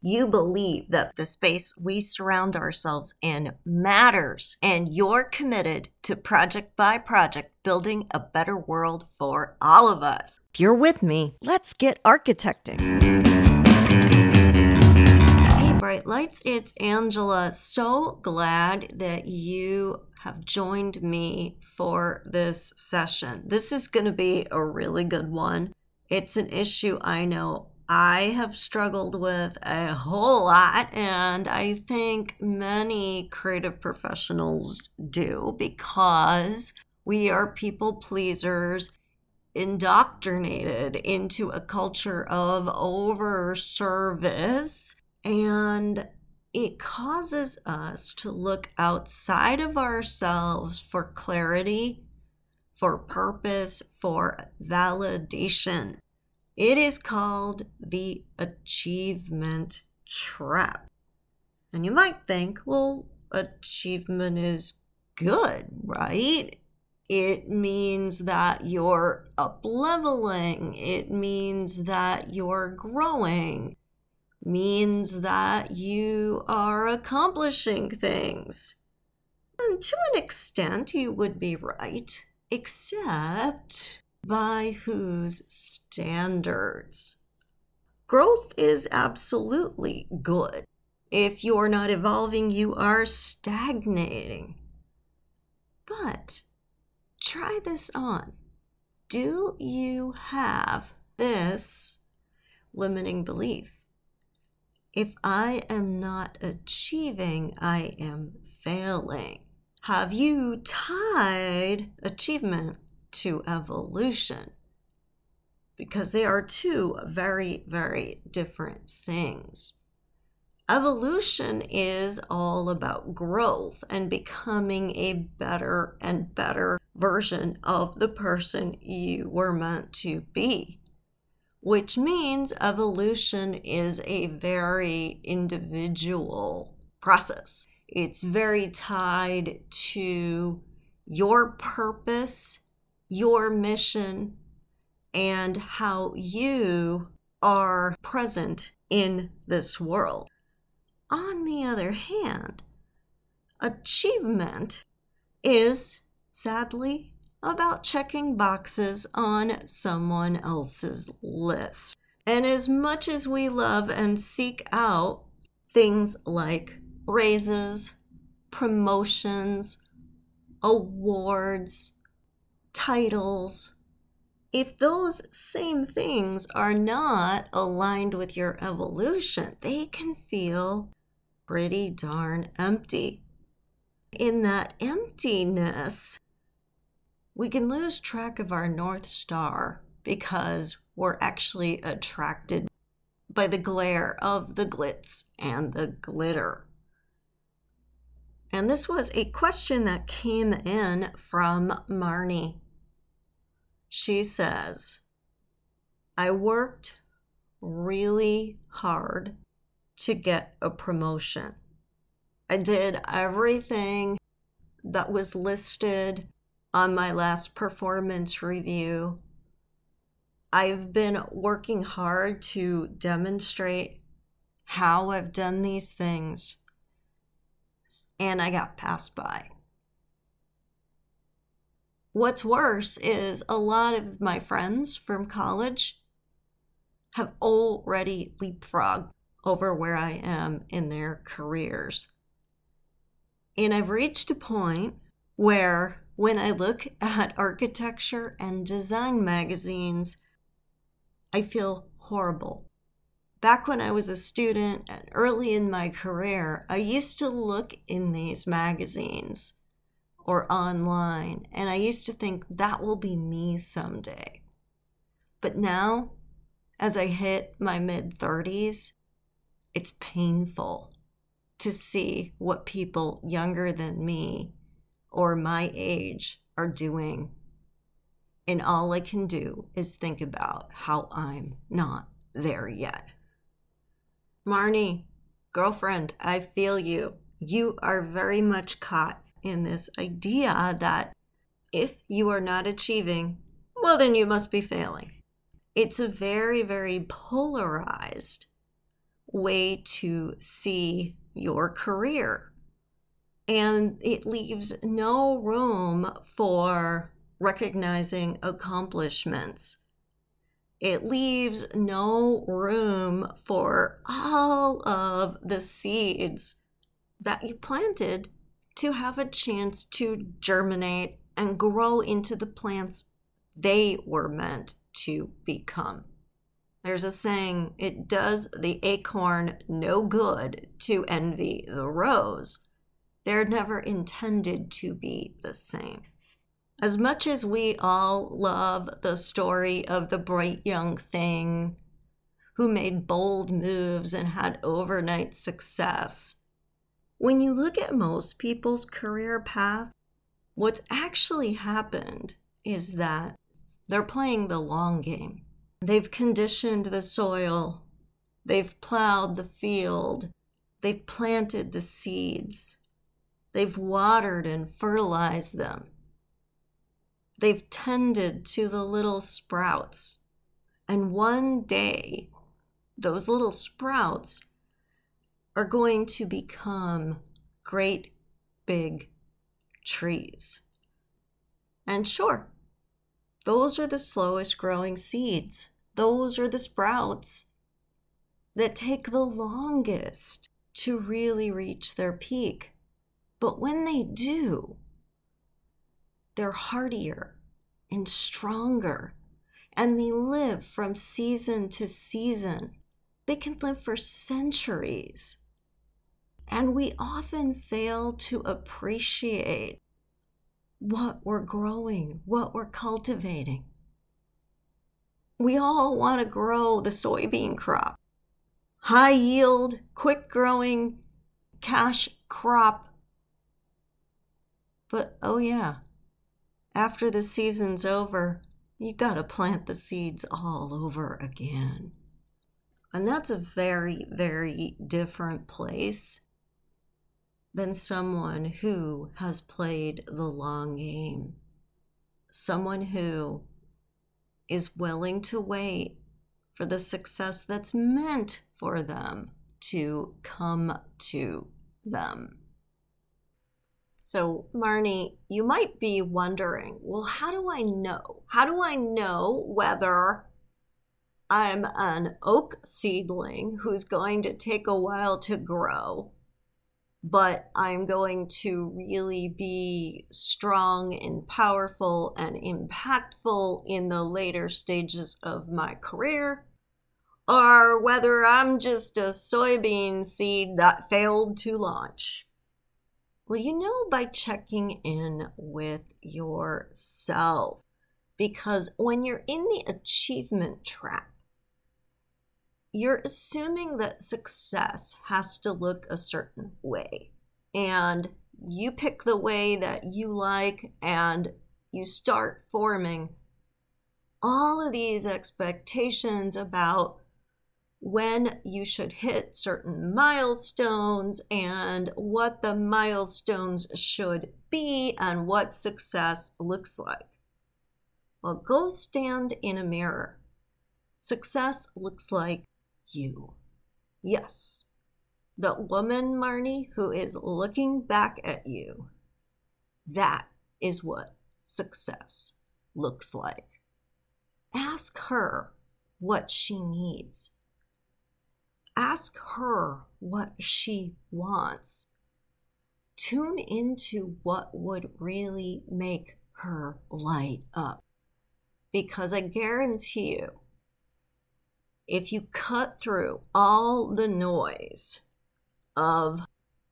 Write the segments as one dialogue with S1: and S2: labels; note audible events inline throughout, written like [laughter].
S1: you believe that the space we surround ourselves in matters and you're committed to project by project building a better world for all of us. If you're with me, let's get architecting. Hey, Bright Lights, it's Angela. So glad that you have joined me for this session. This is going to be a really good one. It's an issue I know I have struggled with a whole lot, and I think many creative professionals do because we are people pleasers indoctrinated into a culture of over service and it causes us to look outside of ourselves for clarity, for purpose, for validation. It is called the achievement trap. And you might think, well, achievement is good, right? It means that you're up leveling. It means that you're growing. Means that you are accomplishing things. And to an extent, you would be right, except by whose standards? Growth is absolutely good. If you're not evolving, you are stagnating. But try this on. Do you have this limiting belief? If I am not achieving, I am failing. Have you tied achievement to evolution because they are two very, very different things. Evolution is all about growth and becoming a better and better version of the person you were meant to be, which means evolution is a very individual process. It's very tied to your purpose your mission and how you are present in this world. On the other hand, achievement is sadly about checking boxes on someone else's list. And as much as we love and seek out things like raises, promotions, awards, titles, if those same things are not aligned with your evolution, they can feel pretty darn empty. In that emptiness, we can lose track of our North Star because we're actually attracted by the glare of the glitz and the glitter. And this was a question that came in from Marnie. She says, I worked really hard to get a promotion. I did everything that was listed on my last performance review. I've been working hard to demonstrate how I've done these things, and I got passed by. What's worse is a lot of my friends from college have already leapfrogged over where I am in their careers. And I've reached a point where when I look at architecture and design magazines, I feel horrible. Back when I was a student and early in my career, I used to look in these magazines or online. And I used to think that will be me someday. But now, as I hit my mid 30s, it's painful to see what people younger than me or my age are doing. And all I can do is think about how I'm not there yet. Marnie, girlfriend, I feel you. You are very much caught in this idea that if you are not achieving, well, then you must be failing. It's a very, very polarized way to see your career. And it leaves no room for recognizing accomplishments. It leaves no room for all of the seeds that you planted to have a chance to germinate and grow into the plants they were meant to become. There's a saying, it does the acorn no good to envy the rose. They're never intended to be the same. As much as we all love the story of the bright young thing who made bold moves and had overnight success, when you look at most people's career path, what's actually happened is that they're playing the long game. They've conditioned the soil, they've plowed the field, they've planted the seeds, they've watered and fertilized them. They've tended to the little sprouts. And one day, those little sprouts are going to become great big trees. And sure, those are the slowest growing seeds. Those are the sprouts that take the longest to really reach their peak. But when they do, they're hardier and stronger, and they live from season to season. They can live for centuries. And we often fail to appreciate what we're growing, what we're cultivating. We all want to grow the soybean crop. High yield, quick growing, cash crop. But oh, yeah, after the season's over, you got to plant the seeds all over again. And that's a very, very different place than someone who has played the long game. Someone who is willing to wait for the success that's meant for them to come to them. So, Marnie, you might be wondering well, how do I know? How do I know whether I'm an oak seedling who's going to take a while to grow but I'm going to really be strong and powerful and impactful in the later stages of my career, or whether I'm just a soybean seed that failed to launch. Well, you know by checking in with yourself. Because when you're in the achievement trap, you're assuming that success has to look a certain way. And you pick the way that you like and you start forming all of these expectations about when you should hit certain milestones and what the milestones should be and what success looks like. Well, go stand in a mirror. Success looks like you. Yes, the woman, Marnie, who is looking back at you. That is what success looks like. Ask her what she needs. Ask her what she wants. Tune into what would really make her light up. Because I guarantee you, if you cut through all the noise of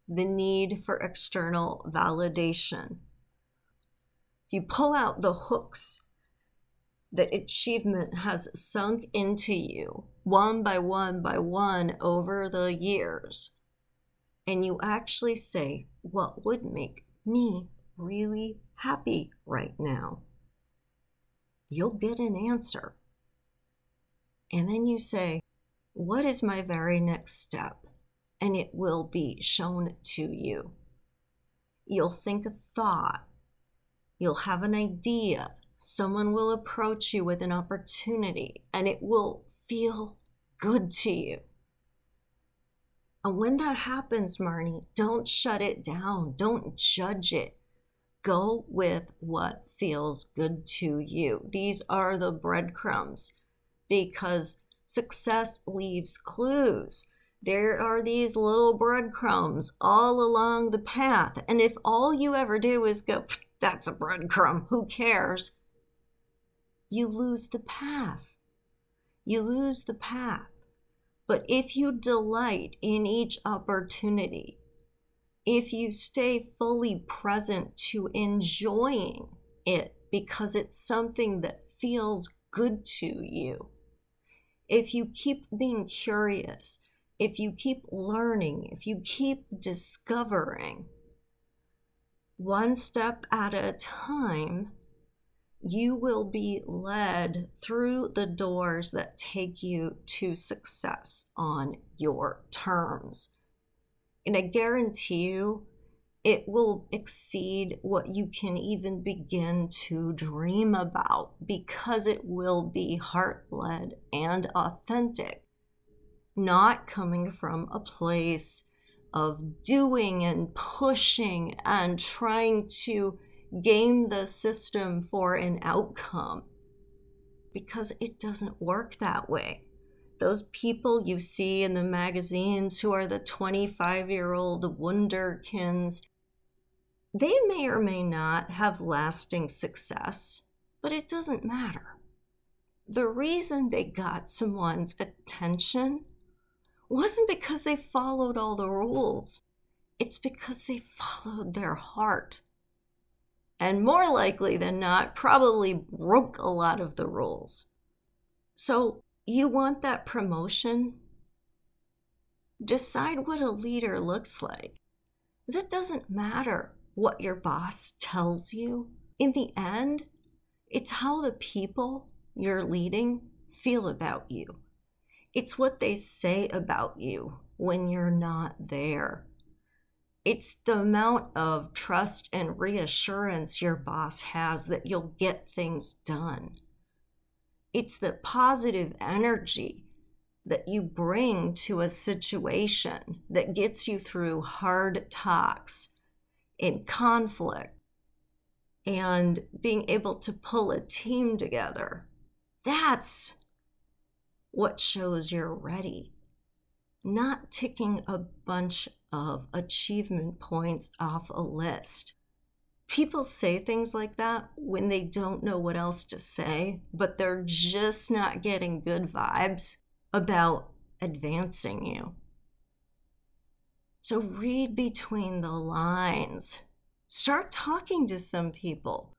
S1: the need for external validation, if you pull out the hooks that achievement has sunk into you one by one by one over the years, and you actually say, What would make me really happy right now? you'll get an answer. And then you say, What is my very next step? And it will be shown to you. You'll think a thought, you'll have an idea, someone will approach you with an opportunity, and it will feel good to you. And when that happens, Marnie, don't shut it down. Don't judge it. Go with what feels good to you. These are the breadcrumbs because success leaves clues. There are these little breadcrumbs all along the path. And if all you ever do is go, that's a breadcrumb, who cares? You lose the path. You lose the path. But if you delight in each opportunity, if you stay fully present to enjoying it because it's something that feels good to you, if you keep being curious, if you keep learning, if you keep discovering, one step at a time, you will be led through the doors that take you to success on your terms. And I guarantee you, it will exceed what you can even begin to dream about because it will be heart led and authentic, not coming from a place of doing and pushing and trying to game the system for an outcome because it doesn't work that way. Those people you see in the magazines who are the 25 year old wonderkins, they may or may not have lasting success, but it doesn't matter. The reason they got someone's attention wasn't because they followed all the rules, it's because they followed their heart and more likely than not, probably broke a lot of the rules. So, you want that promotion? Decide what a leader looks like. It doesn't matter what your boss tells you. In the end, it's how the people you're leading feel about you. It's what they say about you when you're not there. It's the amount of trust and reassurance your boss has that you'll get things done. It's the positive energy that you bring to a situation that gets you through hard talks in conflict and being able to pull a team together. That's what shows you're ready, not ticking a bunch of achievement points off a list. People say things like that when they don't know what else to say, but they're just not getting good vibes about advancing you. So read between the lines. Start talking to some people.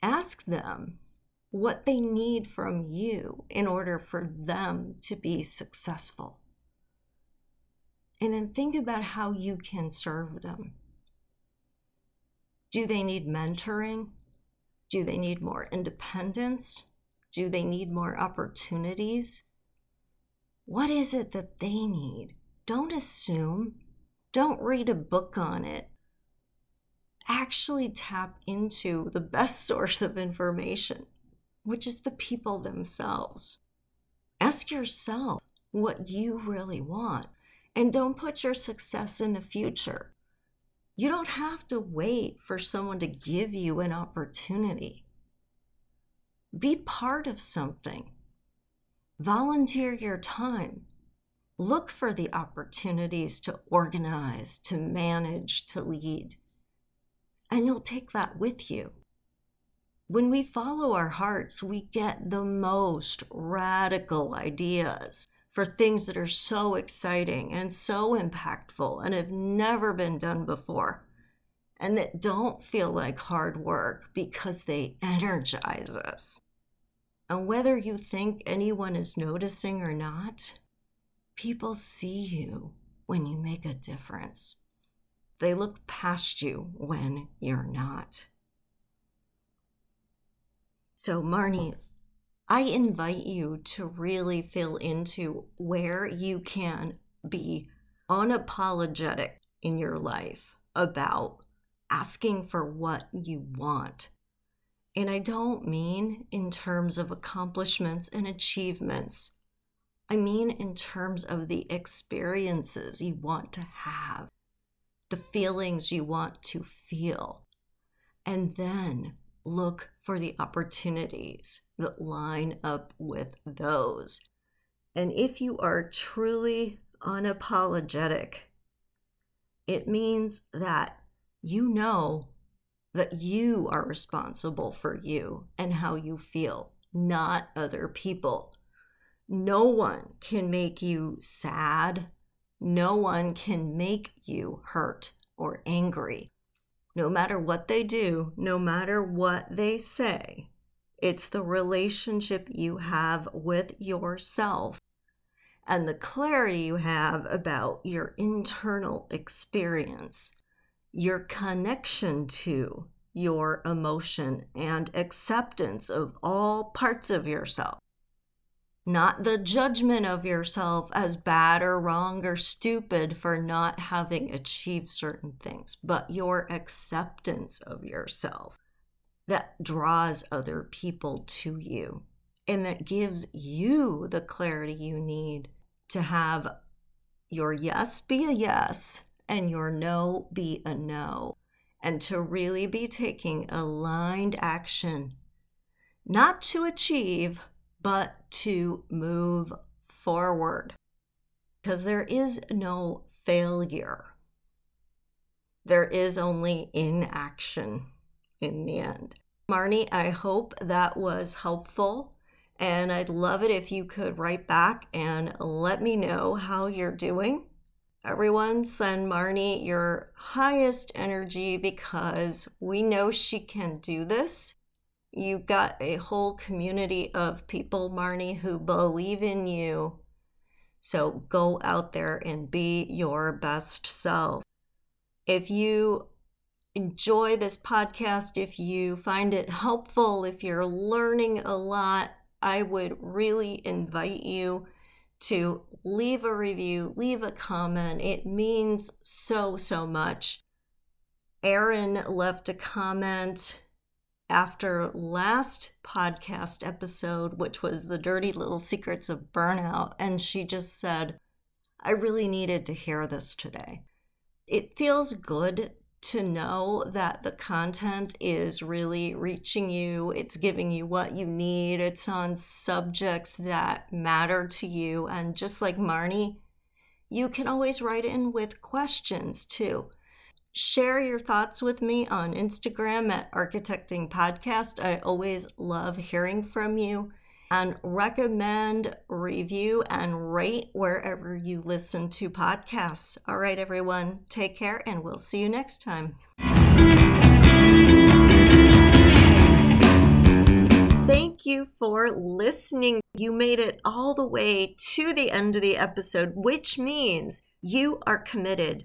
S1: Ask them what they need from you in order for them to be successful. And then think about how you can serve them. Do they need mentoring? Do they need more independence? Do they need more opportunities? What is it that they need? Don't assume. Don't read a book on it. Actually, tap into the best [laughs] source of information, which is the people themselves. Ask yourself what you really want. And don't put your success in the future. You don't have to wait for someone to give you an opportunity. Be part of something. Volunteer your time. Look for the opportunities to organize, to manage, to lead. And you'll take that with you. When we follow our hearts, we get the most radical ideas for things that are so exciting and so impactful and have never been done before and that don't feel like hard work because they energize us. And whether you think anyone is noticing or not, people see you when you make a difference. They look past you when you're not. So, Marnie, I invite you to really feel into where you can be unapologetic in your life about asking for what you want. And I don't mean in terms of accomplishments and achievements. I mean in terms of the experiences you want to have, the feelings you want to feel. And then look for the opportunities that line up with those. And if you are truly unapologetic, it means that you know that you are responsible for you and how you feel, not other people. No one can make you sad. No one can make you hurt or angry. No matter what they do, no matter what they say, it's the relationship you have with yourself and the clarity you have about your internal experience, your connection to your emotion, and acceptance of all parts of yourself. Not the judgment of yourself as bad or wrong or stupid for not having achieved certain things, but your acceptance of yourself that draws other people to you and that gives you the clarity you need to have your yes be a yes and your no be a no, and to really be taking aligned action, not to achieve, but to move forward. Because there is no failure, there is only inaction in the end. Marnie, I hope that was helpful. And I'd love it if you could write back and let me know how you're doing. Everyone, send Marnie your highest energy because we know she can do this. You've got a whole community of people, Marnie, who believe in you. So go out there and be your best self. If you enjoy this podcast, if you find it helpful, if you're learning a lot, I would really invite you to leave a review, leave a comment. It means so, so much. Aaron left a comment after last podcast episode, which was the dirty little secrets of burnout. And she just said, I really needed to hear this today. It feels good to know that the content is really reaching you, it's giving you what you need, it's on subjects that matter to you. And just like Marnie, you can always write in with questions too. Share your thoughts with me on Instagram at Architecting Podcast. I always love hearing from you and recommend, review, and rate wherever you listen to podcasts. All right, everyone, take care, and we'll see you next time. Thank you for listening. You made it all the way to the end of the episode, which means you are committed